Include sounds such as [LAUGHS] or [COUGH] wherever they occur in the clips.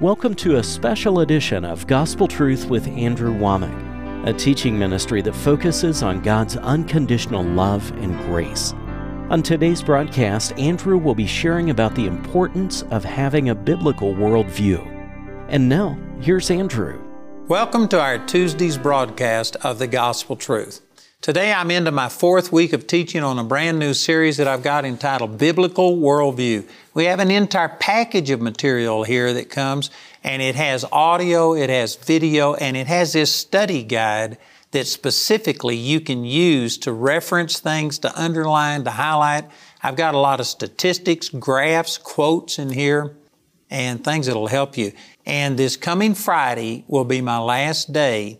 Welcome to a special edition of Gospel Truth with Andrew Wommack, a teaching ministry that focuses on God's unconditional love and grace. On today's broadcast, Andrew will be sharing about the importance of having a biblical worldview. And now, here's Andrew. Welcome to our Tuesday's broadcast of the Gospel Truth. Today I'm into my fourth week of teaching on a brand new series that I've got entitled Biblical Worldview. We have an entire package of material here that comes, and it has audio, it has video, and it has this study guide that specifically you can use to reference things, to underline, to highlight. I've got a lot of statistics, graphs, quotes in here, and things that'll help you. And this coming Friday will be my last day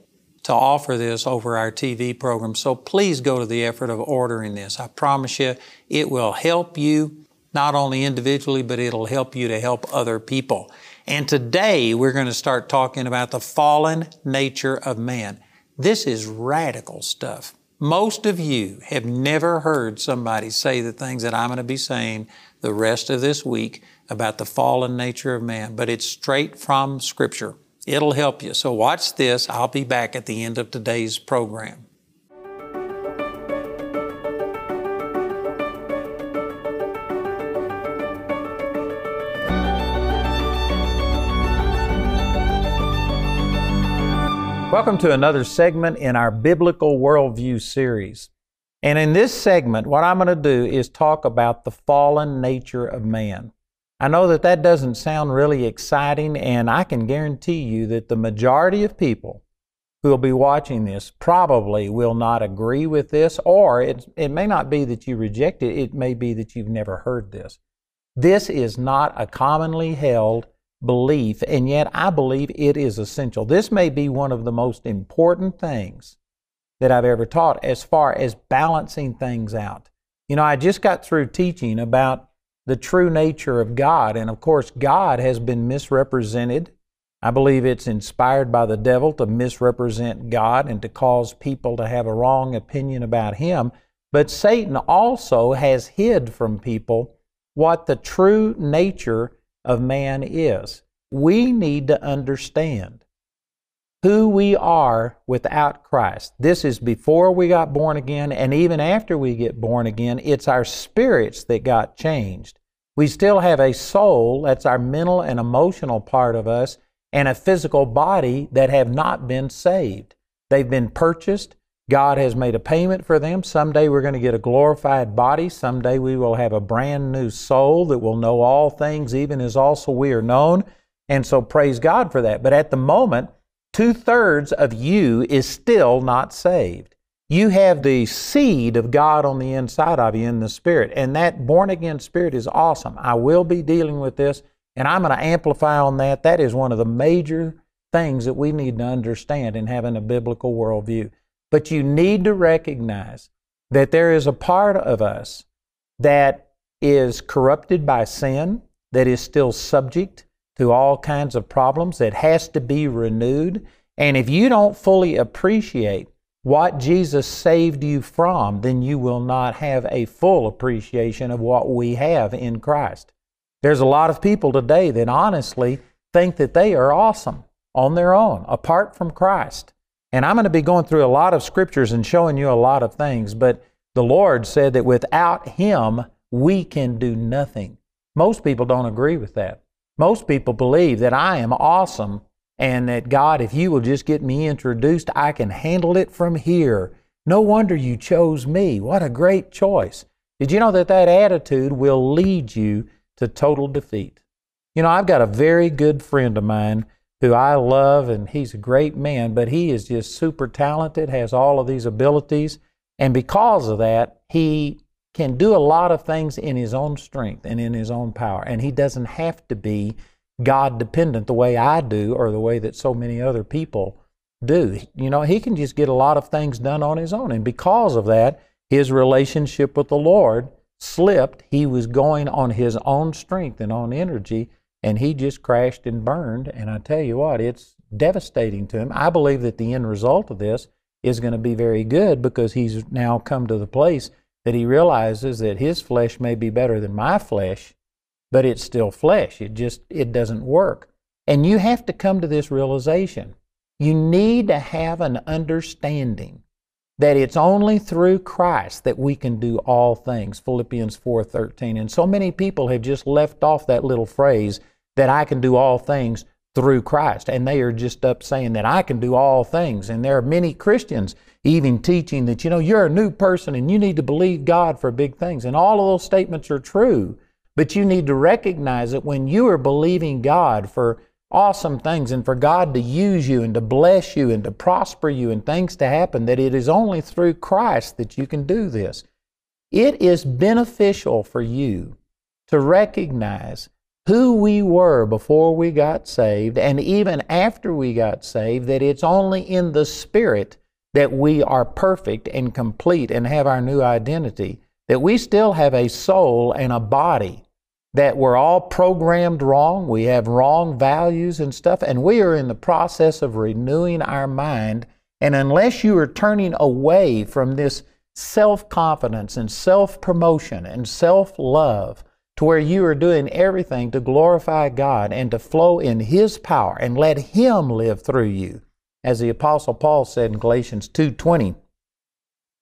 to offer this over our TV program. So please go to the effort of ordering this. I promise you, it will help you not only individually, but it'll help you to help other people. And today we're going to start talking about the fallen nature of man. This is radical stuff. Most of you have never heard somebody say the things that I'm going to be saying the rest of this week about the fallen nature of man, but it's straight from Scripture. It'll help you. So watch this. I'll be back at the end of today's program. Welcome to another segment in our Biblical Worldview series. And in this segment, what I'm going to do is talk about the fallen nature of man. I know that that doesn't sound really exciting, and I can guarantee you that the majority of people who will be watching this probably will not agree with this, or it, it may not be that you reject it, it may be that you've never heard this. This is not a commonly held belief, and yet I believe it is essential. This may be one of the most important things that I've ever taught as far as balancing things out. You know, I just got through teaching about the true nature of God. And of course, God has been misrepresented. I believe it's inspired by the devil to misrepresent God and to cause people to have a wrong opinion about Him. But Satan also has hid from people what the true nature of man is. We need to understand who we are without Christ. This is before we got born again, and even after we get born again, it's our spirits that got changed. We still have a soul, that's our mental and emotional part of us, and a physical body that have not been saved. They've been purchased. God has made a payment for them. Someday we're going to get a glorified body. Someday we will have a brand new soul that will know all things, even as also we are known. And so praise God for that. But at the moment, two thirds of you is still not saved. You have the seed of God on the inside of you in the Spirit, and that born again spirit is awesome. I will be dealing with this, and I'm going to amplify on that. That is one of the major things that we need to understand in having a biblical worldview. But you need to recognize that there is a part of us that is corrupted by sin, that is still subject to all kinds of problems that has to be renewed. And if you don't fully appreciate what Jesus saved you from, then you will not have a full appreciation of what we have in Christ. There's a lot of people today that honestly think that they are awesome on their own, apart from Christ. And I'm going to be going through a lot of scriptures and showing you a lot of things, but the Lord said that without Him, we can do nothing. Most people don't agree with that. Most people believe that I am awesome and that God, if you will just get me introduced, I can handle it from here. No wonder you chose me. What a great choice. Did you know that that attitude will lead you to total defeat? You know, I've got a very good friend of mine who I love, and he's a great man, but he is just super talented, has all of these abilities, and because of that, he can do a lot of things in his own strength and in his own power. And he doesn't have to be God dependent the way I do or the way that so many other people do. You know, he can just get a lot of things done on his own. And because of that, his relationship with the Lord slipped. He was going on his own strength and on energy, and he just crashed and burned. And I tell you what, it's devastating to him. I believe that the end result of this is going to be very good because he's now come to the place that he realizes that his flesh may be better than my flesh, but it's still flesh. It just it doesn't work. And you have to come to this realization. You need to have an understanding that it's only through Christ that we can do all things. Philippians 4:13. And so many people have just left off that little phrase that I can do all things through Christ. And they are just up saying that I can do all things. And there are many Christians even teaching that, you know, you're a new person and you need to believe God for big things. And all of those statements are true. But you need to recognize that when you are believing God for awesome things and for God to use you and to bless you and to prosper you and things to happen, that it is only through Christ that you can do this. It is beneficial for you to recognize who we were before we got saved and even after we got saved, that it's only in the Spirit that we are perfect and complete and have our new identity, that we still have a soul and a body that we're all programmed wrong. We have wrong values and stuff, and we are in the process of renewing our mind. And unless you are turning away from this self confidence and self promotion and self love to where you are doing everything to glorify God and to flow in His power and let Him live through you, as the Apostle Paul said in Galatians 2:20,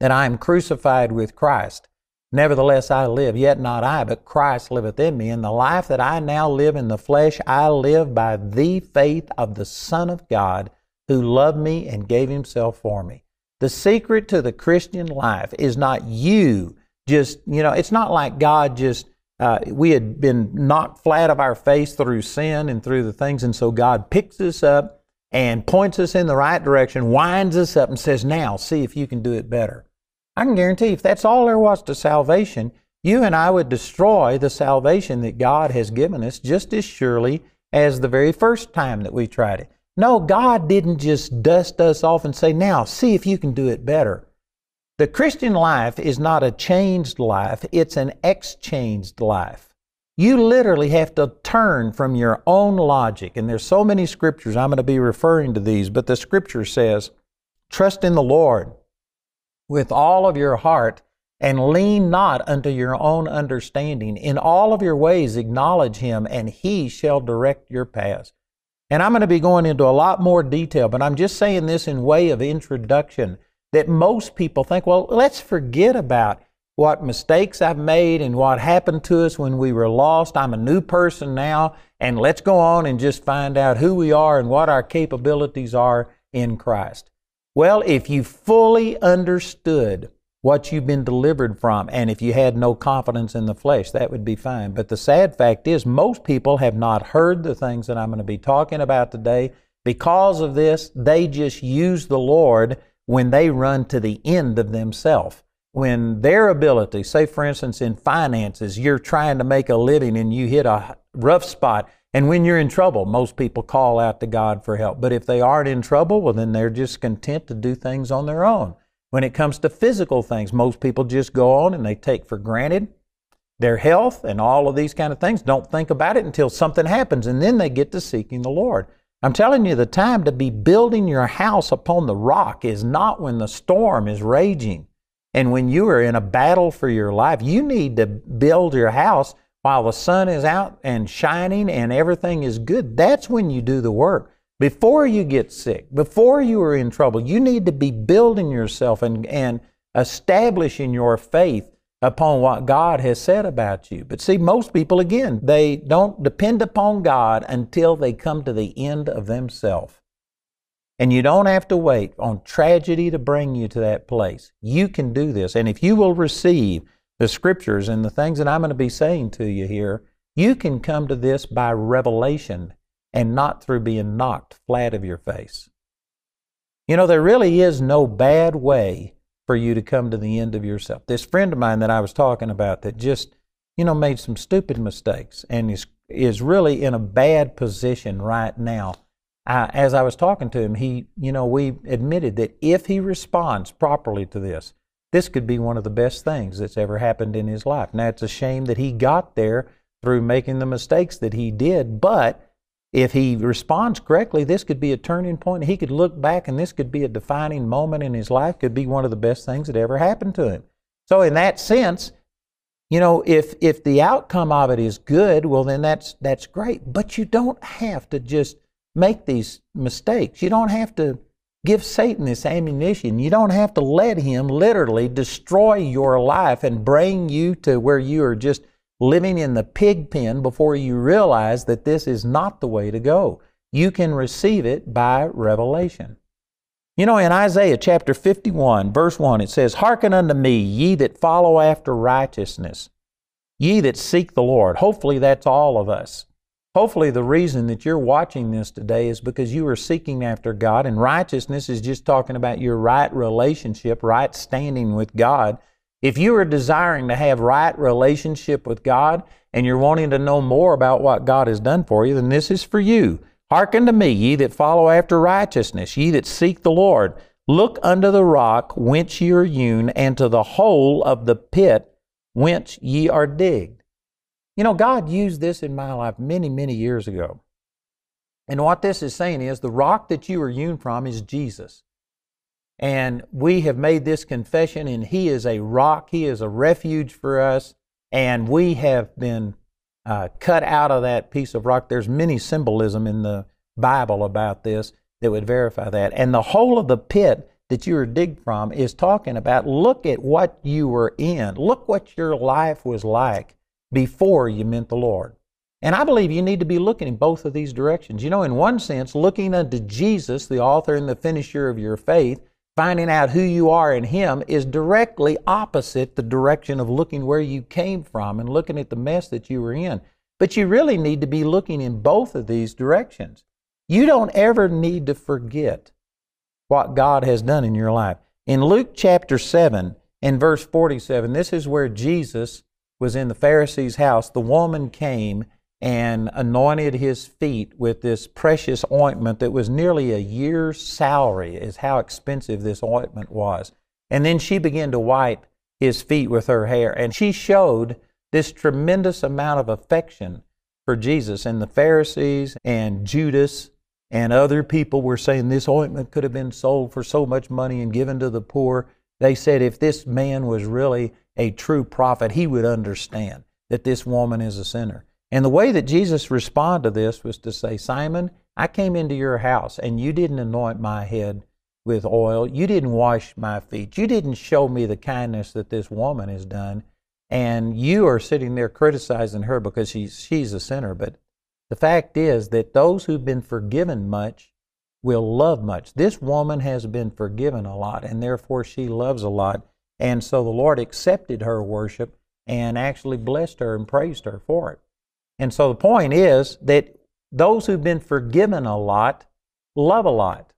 that I am crucified with Christ. Nevertheless, I live, yet not I, but Christ liveth in me. And the life that I now live in the flesh, I live by the faith of the Son of God, who loved me and gave himself for me. The secret to the Christian life is not you just, you know, it's not like God just, uh, we had been knocked flat of our face through sin and through the things, and so God picks us up and points us in the right direction, winds us up, and says, Now, see if you can do it better. I can guarantee if that's all there was to salvation, you and I would destroy the salvation that God has given us just as surely as the very first time that we tried it. No, God didn't just dust us off and say, now see if you can do it better. The Christian life is not a changed life, it's an exchanged life. You literally have to turn from your own logic. And there's so many scriptures, I'm going to be referring to these, but the scripture says, trust in the Lord with all of your heart and lean not unto your own understanding. In all of your ways acknowledge him, and he shall direct your paths. And I'm going to be going into a lot more detail, but I'm just saying this in way of introduction that most people think, well, let's forget about what mistakes I've made and what happened to us when we were lost. I'm a new person now, and let's go on and just find out who we are and what our capabilities are in Christ. Well, if you fully understood what you've been delivered from, and if you had no confidence in the flesh, that would be fine. But the sad fact is, most people have not heard the things that I'm going to be talking about today. Because of this, they just use the Lord when they run to the end of themselves. When their ability, say for instance in finances, you're trying to make a living and you hit a rough spot and when you're in trouble, most people call out to God for help. But if they aren't in trouble, well, then they're just content to do things on their own. When it comes to physical things, most people just go on and they take for granted their health and all of these kind of things. Don't think about it until something happens, and then they get to seeking the Lord. I'm telling you, the time to be building your house upon the rock is not when the storm is raging and when you are in a battle for your life. You need to build your house while the sun is out and shining and everything is good, that's when you do the work. Before you get sick, before you are in trouble, you need to be building yourself and, and establishing your faith upon what God has said about you. But see, most people, again, they don't depend upon God until they come to the end of themselves. And you don't have to wait on tragedy to bring you to that place. You can do this. And if you will receive the scriptures and the things that I'm going to be saying to you here, you can come to this by revelation and not through being knocked flat of your face. You know, there really is no bad way for you to come to the end of yourself. This friend of mine that I was talking about that just, you know, made some stupid mistakes and is, is really in a bad position right now. I, as I was talking to him, he, you know, we admitted that if he responds properly to this, this could be one of the best things that's ever happened in his life. Now, it's a shame that he got there through making the mistakes that he did, but if he responds correctly, this could be a turning point. He could look back and this could be a defining moment in his life, could be one of the best things that ever happened to him. So, in that sense, You know, if if the outcome of it is good, well then that's that's great. But you don't have to just make these mistakes. You don't have to give Satan this ammunition. You don't have to let him literally destroy your life and bring you to where you are just living in the pig pen before you realize that this is not the way to go. You can receive it by revelation. You know, in Isaiah chapter 51, verse 1, it says, Hearken unto me, ye that follow after righteousness, ye that seek the Lord. Hopefully, that's all of us. Hopefully, the reason that you're watching this today is because you are seeking after God, and righteousness is just talking about your right relationship, right standing with God. If you are desiring to have right relationship with God and you're wanting to know more about what God has done for you, then this is for you. Hearken to me, ye that follow after righteousness, ye that seek the Lord. Look unto the rock whence ye are hewn, and to the hole of the pit whence ye are digged. You know, God used this in my life many, many years ago. And what this is saying is the rock that you are hewn from is Jesus. And we have made this confession, and He is a rock, He is a refuge for us, and we have been uh, cut out of that piece of rock. There's many symbolism in the Bible about this that would verify that. And the hole of the pit that you were digged from is talking about look at what you were in. Look what your life was like before you meant the Lord. And I believe you need to be looking in both of these directions. You know, in one sense, looking unto Jesus, the author and the finisher of your faith, finding out who you are in Him is directly opposite the direction of looking where you came from and looking at the mess that you were in. But you really need to be looking in both of these directions. You don't ever need to forget what God has done in your life. In Luke chapter 7 and verse 47, this is where Jesus was in the Pharisee's house. The woman came and anointed his feet with this precious ointment that was nearly a year's salary, is how expensive this ointment was. And then she began to wipe his feet with her hair. And she showed this tremendous amount of affection for Jesus. And the Pharisees and Judas and other people were saying this ointment could have been sold for so much money and given to the poor. They said if this man was really a true prophet, he would understand that this woman is a sinner. And the way that Jesus responded to this was to say, Simon, I came into your house and you didn't anoint my head with oil. You didn't wash my feet. You didn't show me the kindness that this woman has done. And you are sitting there criticizing her because she's, she's a sinner. But the fact is that those who've been forgiven much will love much. This woman has been forgiven a lot, and therefore she loves a lot. And so the Lord accepted her worship and actually blessed her and praised her for it. And so the point is that those who've been forgiven a lot love a lot.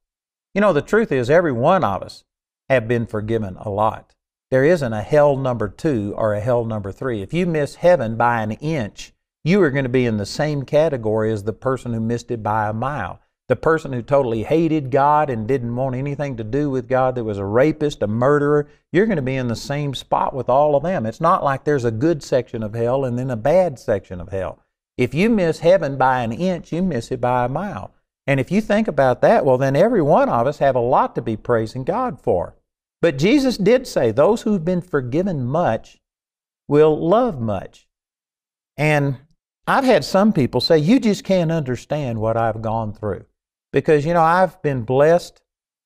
You know, the truth is, every one of us have been forgiven a lot. There isn't a hell number two or a hell number three. If you miss heaven by an inch, you are going to be in the same category as the person who missed it by a mile. The person who totally hated God and didn't want anything to do with God, that was a rapist, a murderer, you're going to be in the same spot with all of them. It's not like there's a good section of hell and then a bad section of hell. If you miss heaven by an inch, you miss it by a mile. And if you think about that, well, then every one of us have a lot to be praising God for. But Jesus did say, those who've been forgiven much will love much. And I've had some people say, you just can't understand what I've gone through. Because, you know, I've been blessed.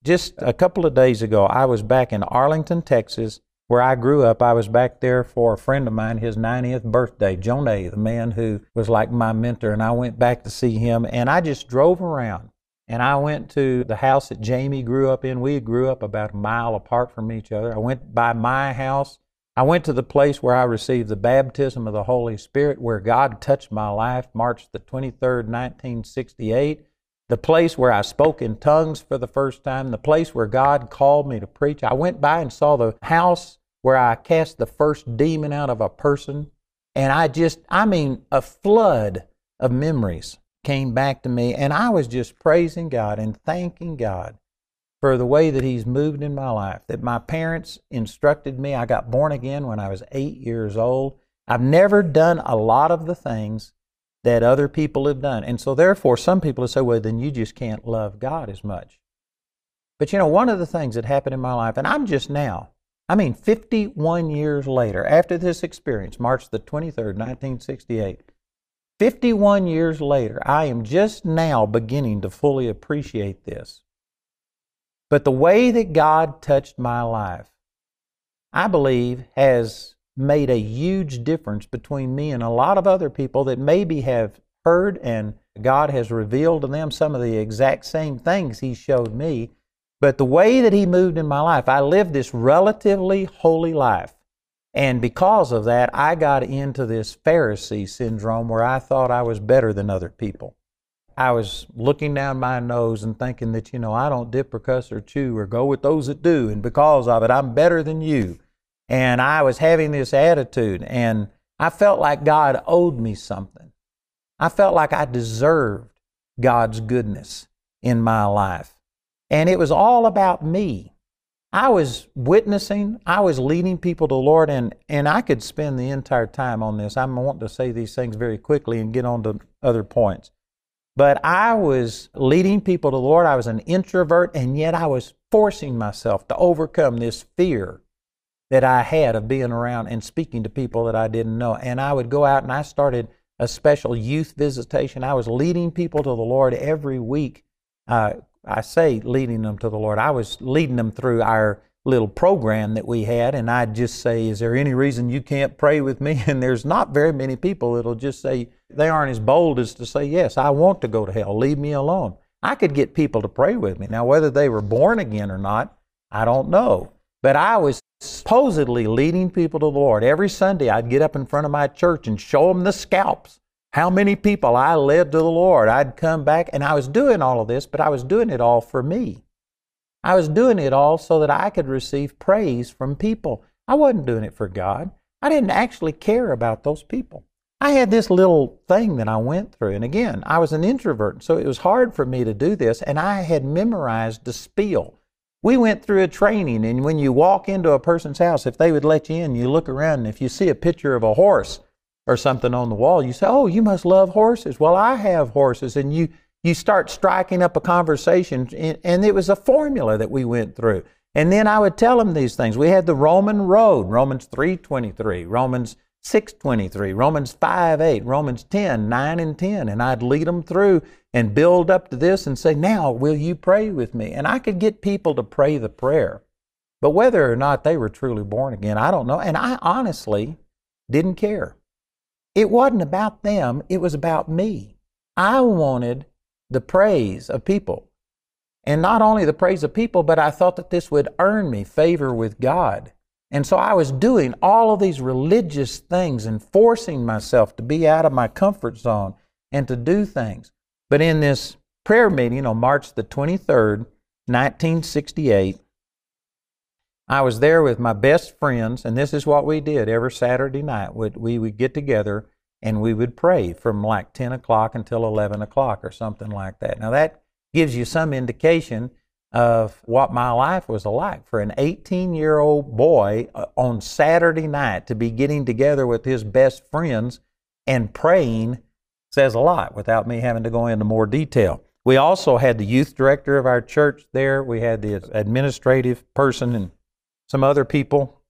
Just a couple of days ago, I was back in Arlington, Texas, where I grew up, I was back there for a friend of mine, his 90th birthday, Jonah, the man who was like my mentor, and I went back to see him, and I just drove around. And I went to the house that Jamie grew up in. We grew up about a mile apart from each other. I went by my house. I went to the place where I received the baptism of the Holy Spirit, where God touched my life, March the 23rd, 1968 the place where I spoke in tongues for the first time, the place where God called me to preach. I went by and saw the house where I cast the first demon out of a person. And I just, I mean, a flood of memories came back to me. And I was just praising God and thanking God for the way that He's moved in my life. That my parents instructed me. I got born again when I was eight years old. I've never done a lot of the things that other people have done. And so, therefore, some people say, well, then you just can't love God as much. But you know, one of the things that happened in my life, and I'm just now I mean, 51 years later, after this experience, March the 23rd, 1968, 51 years later, I am just now beginning to fully appreciate this. But the way that God touched my life, I believe, has made a huge difference between me and a lot of other people that maybe have heard and God has revealed to them some of the exact same things He showed me. But the way that He moved in my life, I lived this relatively holy life. And because of that, I got into this Pharisee syndrome where I thought I was better than other people. I was looking down my nose and thinking that, you know, I don't dip or cuss or chew or go with those that do, and because of it, I'm better than you. And I was having this attitude, and I felt like God owed me something. I felt like I deserved God's goodness in my life. And it was all about me. I was witnessing, I was leading people to the Lord, and, and I could spend the entire time on this. I'm wanting to say these things very quickly and get on to other points. But I was leading people to the Lord. I was an introvert, and yet I was forcing myself to overcome this fear that I had of being around and speaking to people that I didn't know. And I would go out and I started a special youth visitation. I was leading people to the Lord every week. Uh, I say leading them to the Lord. I was leading them through our little program that we had, and I'd just say, Is there any reason you can't pray with me? [LAUGHS] And there's not very many people that'll just say, they aren't as bold as to say, Yes, I want to go to hell. Leave me alone. I could get people to pray with me. Now, whether they were born again or not, I don't know. But I was supposedly leading people to the Lord. Every Sunday, I'd get up in front of my church and show them the scalps. How many people I led to the Lord. I'd come back, and I was doing all of this, but I was doing it all for me. I was doing it all so that I could receive praise from people. I wasn't doing it for God. I didn't actually care about those people. I had this little thing that I went through. And again, I was an introvert, so it was hard for me to do this. And I had memorized the spiel. We went through a training, and when you walk into a person's house, if they would let you in, you look around, and if you see a picture of a horse or something on the wall, you say, Oh, you must love horses. Well, I have horses. And you, you start striking up a conversation, and and it was a formula that we went through. And then I would tell them these things. We had the Roman road, Romans 3.23, Romans 6.23, Romans 5, 8, Romans 10, 9 and 10. And I'd lead them through and build up to this and say, now will you pray with me? And I could get people to pray the prayer. But whether or not they were truly born again, I don't know. And I honestly didn't care. It wasn't about them, it was about me. I wanted the praise of people. And not only the praise of people, but I thought that this would earn me favor with God. And so I was doing all of these religious things and forcing myself to be out of my comfort zone and to do things. But in this prayer meeting on March the 23rd, 1968, I was there with my best friends, and this is what we did every Saturday night. We would get together and we would pray from like 10 o'clock until 11 o'clock or something like that. Now, that gives you some indication of what my life was like for an 18 year old boy uh, on Saturday night to be getting together with his best friends and praying says a lot without me having to go into more detail. We also had the youth director of our church there, we had the administrative person and some other people,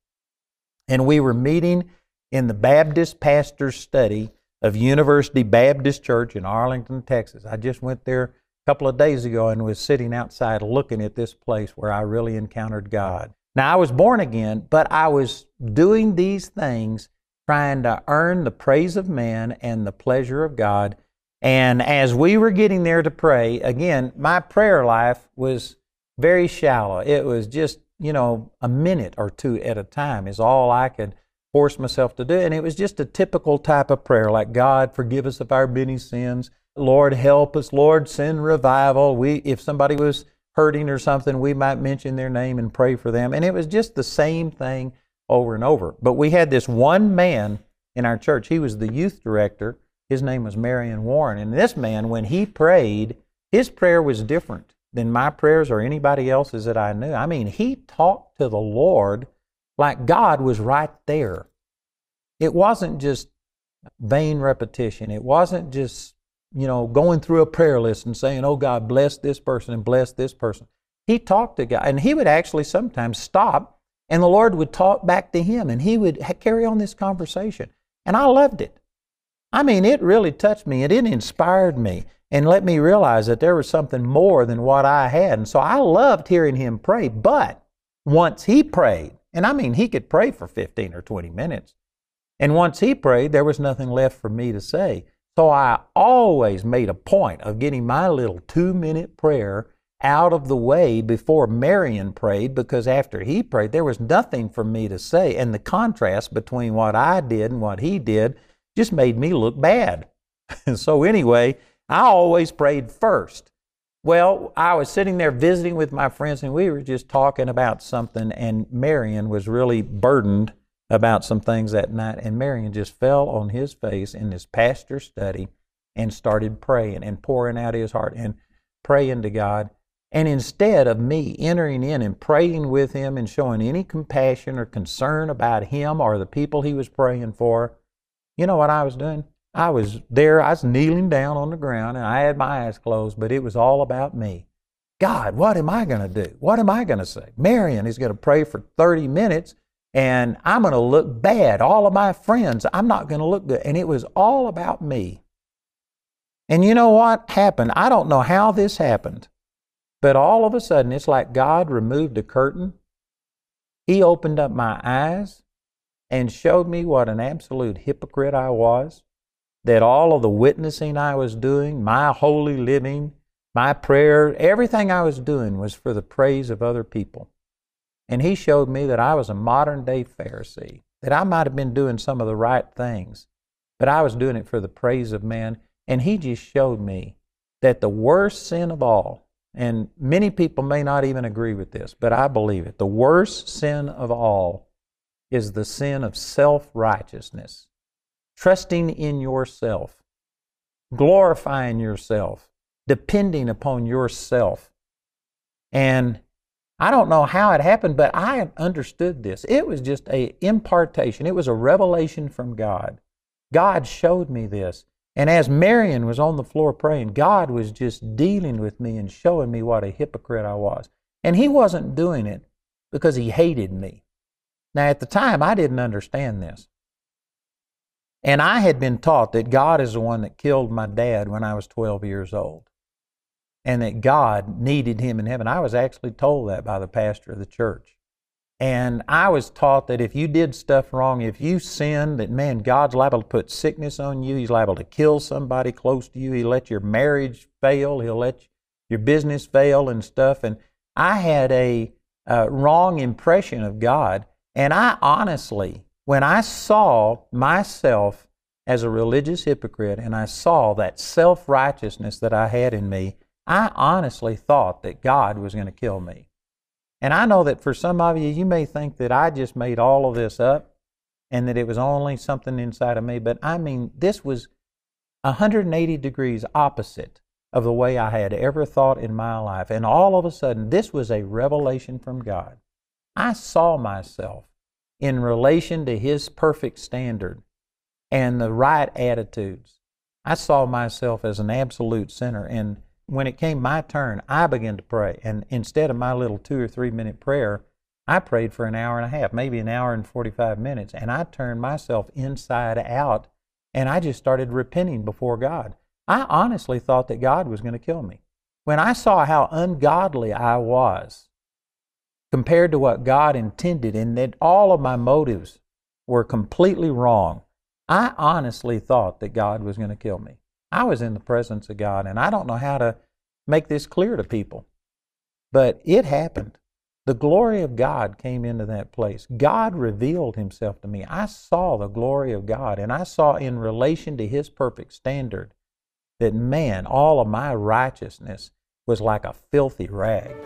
and we were meeting in the Baptist pastor's study of University Baptist Church in Arlington, Texas. I just went there couple of days ago and was sitting outside looking at this place where I really encountered God. Now, I was born again, but I was doing these things trying to earn the praise of man and the pleasure of God. And as we were getting there to pray, again, my prayer life was very shallow. It was just, you know, a minute or two at a time is all I could force myself to do. And it was just a typical type of prayer like, God, forgive us of our many sins. Lord, help us. Lord, send revival. We, if somebody was hurting or something, we might mention their name and pray for them. And it was just the same thing over and over. But we had this one man in our church. He was the youth director. His name was Marion Warren. And this man, when he prayed, his prayer was different than my prayers or anybody else's that I knew. I mean, he talked to the Lord like God was right there. It wasn't just vain repetition. It wasn't just you know, going through a prayer list and saying, Oh God, bless this person and bless this person. He talked to God, and he would actually sometimes stop And the Lord would talk back to him and he would carry on this conversation. And I loved it. I mean, it really touched me and it inspired me and let me realize that there was something more than what I had. And so I loved hearing him pray. But once he prayed, and I mean, he could pray for 15 or 20 minutes. And once he prayed, there was nothing left for me to say. So I always made a point of getting my little two minute prayer out of the way before Marion prayed because after he prayed, there was nothing for me to say. And the contrast between what I did and what he did just made me look bad. [LAUGHS] And so, anyway, I always prayed first. Well, I was sitting there visiting with my friends and we were just talking about something, and Marion was really burdened about some things that night. And Marion just fell on his face in his pastor study and started praying and pouring out his heart and praying to God. And instead of me entering in and praying with him and showing any compassion or concern about him or the people he was praying for, you know what I was doing? I was there, I was kneeling down on the ground and I had my eyes closed, but it was all about me. God, what am I going to do? What am I going to say? Marion is going to pray for 30 minutes and I'm going to look bad. All of my friends, I'm not going to look good. And it was all about me. And you know what happened? I don't know how this happened. But all of a sudden, it's like God removed a curtain. He opened up my eyes and showed me what an absolute hypocrite I was. That all of the witnessing I was doing, my holy living, my prayer, everything I was doing was for the praise of other people. And he showed me that I was a modern day Pharisee, that I might have been doing some of the right things, but I was doing it for the praise of man. And he just showed me that the worst sin of all and many people may not even agree with this, but I believe it. The worst sin of all is the sin of self righteousness, trusting in yourself, glorifying yourself, depending upon yourself. And I don't know how it happened, but I understood this. It was just a impartation. It was a revelation from God. God showed me this. And as Marion was on the floor praying, God was just dealing with me and showing me what a hypocrite I was. And He wasn't doing it because He hated me. Now, at the time, I didn't understand this. And I had been taught that God is the one that killed my dad when I was 12 years old, and that God needed him in heaven. I was actually told that by the pastor of the church. And I was taught that if you did stuff wrong, if you sinned, that man, God's liable to put sickness on you. He's liable to kill somebody close to you. He'll let your marriage fail. He'll let your business fail and stuff. And I had a, a wrong impression of God. And I honestly, when I saw myself as a religious hypocrite and I saw that self righteousness that I had in me, I honestly thought that God was going to kill me. And I know that for some of you, you may think that I just made all of this up and that it was only something inside of me, but I mean, this was 180 degrees opposite of the way I had ever thought in my life. And all of a sudden, this was a revelation from God. I saw myself in relation to His perfect standard and the right attitudes. I saw myself as an absolute sinner. And when it came my turn, I began to pray. And instead of my little two or three minute prayer, I prayed for an hour and a half, maybe an hour and 45 minutes. And I turned myself inside out and I just started repenting before God. I honestly thought that God was going to kill me. When I saw how ungodly I was compared to what God intended and that all of my motives were completely wrong, I honestly thought that God was going to kill me. I was in the presence of God, and I don't know how to make this clear to people, but it happened. The glory of God came into that place. God revealed Himself to me. I saw the glory of God, and I saw in relation to His perfect standard that man, all of my righteousness was like a filthy rag.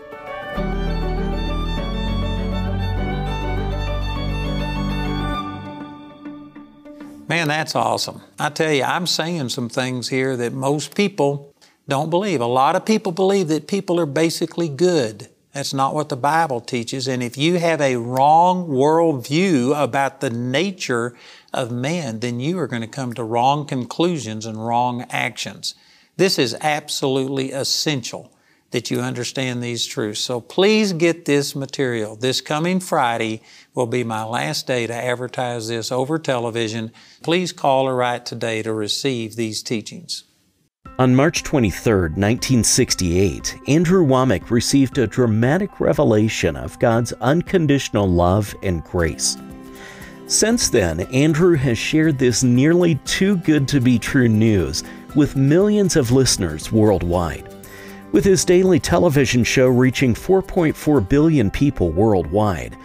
Man, that's awesome. I tell you, I'm saying some things here that most people don't believe. A lot of people believe that people are basically good. That's not what the Bible teaches. And if you have a wrong worldview about the nature of man, then you are going to come to wrong conclusions and wrong actions. This is absolutely essential that you understand these truths. So please get this material. This coming Friday will be my last day to advertise this over television. Please call or write today to receive these teachings. On March 23, 1968, Andrew Wommack received a dramatic revelation of God's unconditional love and grace. Since then, Andrew has shared this nearly too good to be true news with millions of listeners worldwide. With his daily television show reaching 4.4 billion people worldwide,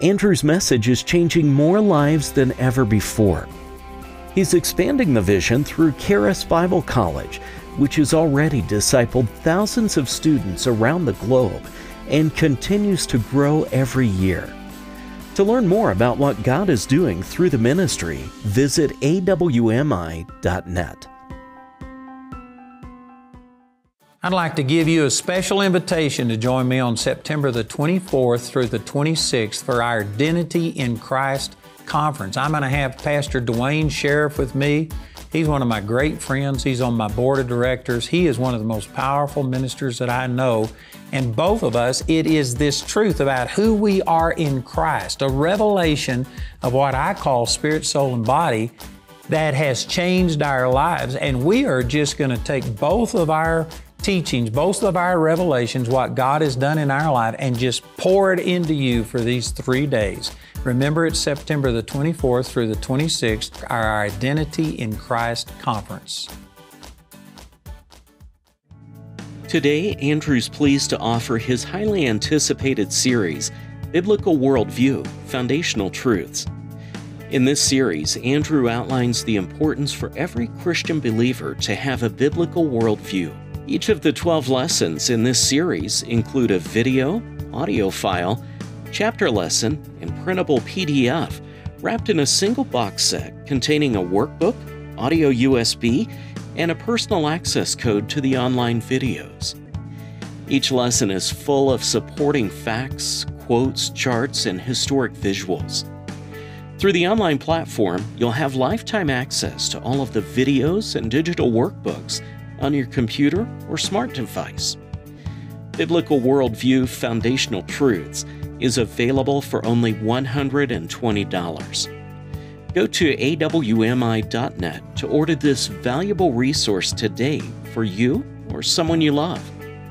Andrew's message is changing more lives than ever before. He's expanding the vision through Charis Bible College, which has already discipled thousands of students around the globe and continues to grow every year. To learn more about what God is doing through the ministry, visit awmi.net. I'd like to give you a special invitation to join me on September the 24th through the 26th for our Identity in Christ conference. I'm going to have Pastor Duane Sheriff with me. He's one of my great friends. He's on my board of directors. He is one of the most powerful ministers that I know. And both of us, it is this truth about who we are in Christ, a revelation of what I call spirit, soul, and body that has changed our lives. And we are just going to take both of our teachings, both of our revelations, what God has done in our life, and just pour it into you for these three days. Remember, it's September the 24th through the 26th, our Identity in Christ conference. Today, Andrew's pleased to offer his highly anticipated series, Biblical Worldview Foundational Truths. In this series, Andrew outlines the importance for every Christian believer to have a biblical worldview. Each of the 12 lessons in this series include a video, audio file, chapter lesson, and printable PDF wrapped in a single box set containing a workbook, audio USB, and a personal access code to the online videos. Each lesson is full of supporting facts, quotes, charts, and historic visuals. Through the online platform, you'll have lifetime access to all of the videos and digital workbooks on your computer or smart device. Biblical Worldview Foundational Truths is available for only $120. Go to awmi.net to order this valuable resource today for you or someone you love.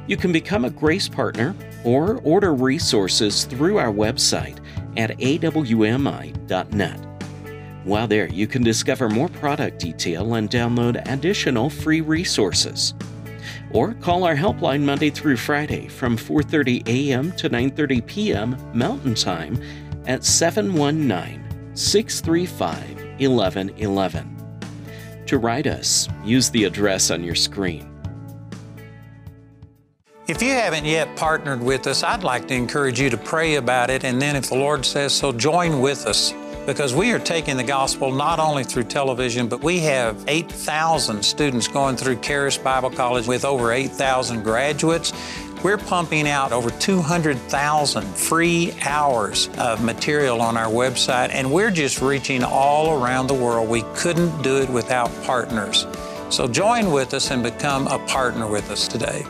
You can become a Grace Partner or order resources through our website at awmi.net. While there, you can discover more product detail and download additional free resources or call our helpline Monday through Friday from 4:30 a.m. to 9:30 p.m. Mountain Time at 719-635-1111. To write us, use the address on your screen. If you haven't yet partnered with us, I'd like to encourage you to pray about it and then if the Lord says so, join with us because we are taking the gospel not only through television, but we have 8,000 students going through Charis Bible College with over 8,000 graduates. We're pumping out over 200,000 free hours of material on our website, and we're just reaching all around the world. We couldn't do it without partners. So join with us and become a partner with us today.